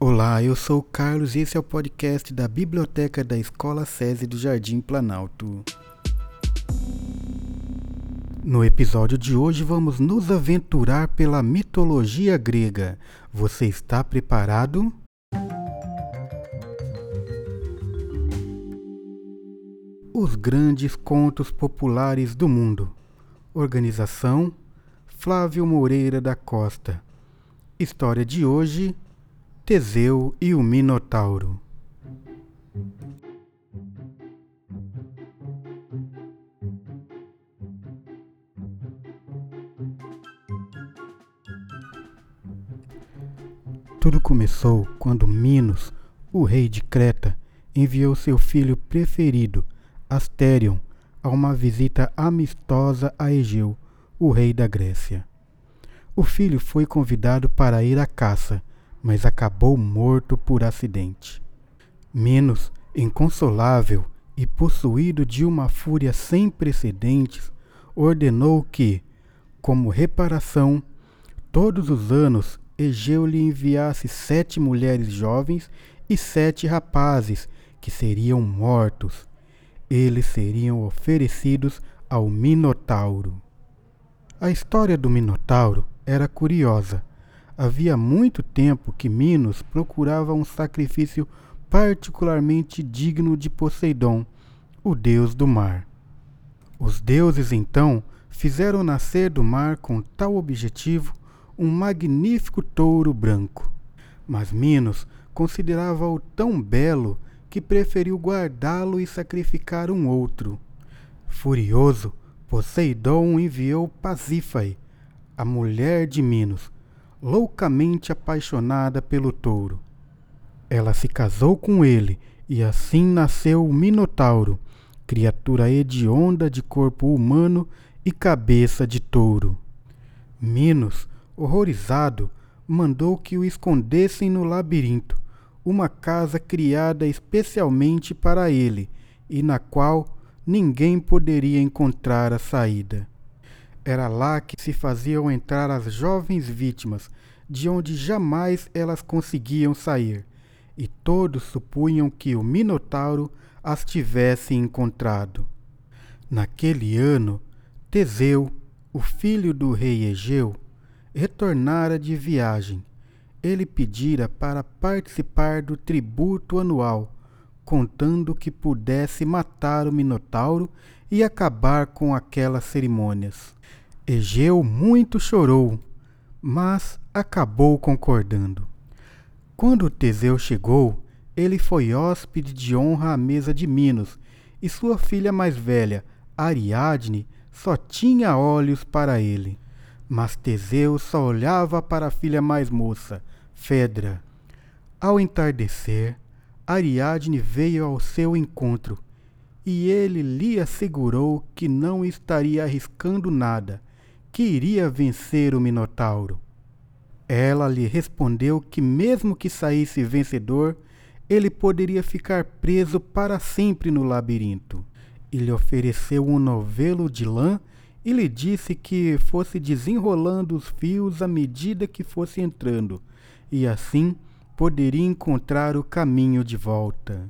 Olá, eu sou o Carlos e esse é o podcast da Biblioteca da Escola SESI do Jardim Planalto. No episódio de hoje vamos nos aventurar pela mitologia grega. Você está preparado? Os grandes contos populares do mundo. Organização Flávio Moreira da Costa. História de hoje: Teseu e o Minotauro. Tudo começou quando Minos, o rei de Creta, enviou seu filho preferido, Asterion, a uma visita amistosa a Egeu, o rei da Grécia. O filho foi convidado para ir à caça, mas acabou morto por acidente. Minos, inconsolável e possuído de uma fúria sem precedentes, ordenou que, como reparação, todos os anos Egeu lhe enviasse sete mulheres jovens e sete rapazes, que seriam mortos. Eles seriam oferecidos ao Minotauro. A história do Minotauro era curiosa. Havia muito tempo que Minos procurava um sacrifício particularmente digno de Poseidon, o deus do mar. Os deuses então fizeram nascer do mar com tal objetivo um magnífico touro branco. Mas Minos considerava-o tão belo que preferiu guardá-lo e sacrificar um outro. Furioso, Poseidon enviou Pasífae, a mulher de Minos, loucamente apaixonada pelo touro. Ela se casou com ele e assim nasceu o Minotauro, criatura hedionda de corpo humano e cabeça de touro. Minos horrorizado, mandou que o escondessem no labirinto, uma casa criada especialmente para ele e na qual ninguém poderia encontrar a saída. Era lá que se faziam entrar as jovens vítimas, de onde jamais elas conseguiam sair, e todos supunham que o Minotauro as tivesse encontrado. Naquele ano, Teseu, o filho do rei Egeu, retornara de viagem. Ele pedira para participar do tributo anual, contando que pudesse matar o Minotauro e acabar com aquelas cerimônias. Egeu muito chorou, mas acabou concordando. Quando Teseu chegou, ele foi hóspede de honra à mesa de Minos, e sua filha mais velha, Ariadne, só tinha olhos para ele. Mas Teseu só olhava para a filha mais moça, Fedra. Ao entardecer, Ariadne veio ao seu encontro, e ele lhe assegurou que não estaria arriscando nada, que iria vencer o Minotauro. Ela lhe respondeu que, mesmo que saísse vencedor, ele poderia ficar preso para sempre no labirinto. E lhe ofereceu um novelo de lã e lhe disse que fosse desenrolando os fios à medida que fosse entrando, e assim poderia encontrar o caminho de volta.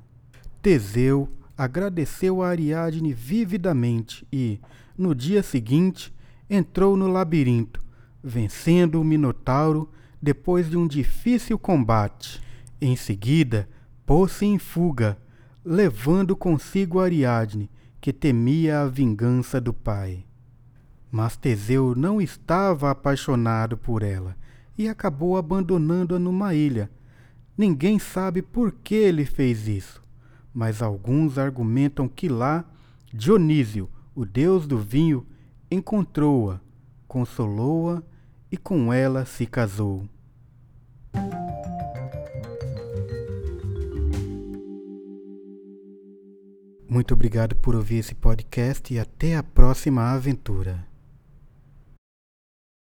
Teseu agradeceu a Ariadne vividamente e, no dia seguinte, entrou no labirinto, vencendo o Minotauro depois de um difícil combate. Em seguida, pôs-se em fuga, levando consigo Ariadne, que temia a vingança do pai. Mas Teseu não estava apaixonado por ela e acabou abandonando-a numa ilha. Ninguém sabe por que ele fez isso, mas alguns argumentam que lá Dionísio, o deus do vinho, encontrou-a, consolou-a e com ela se casou. Muito obrigado por ouvir esse podcast e até a próxima aventura.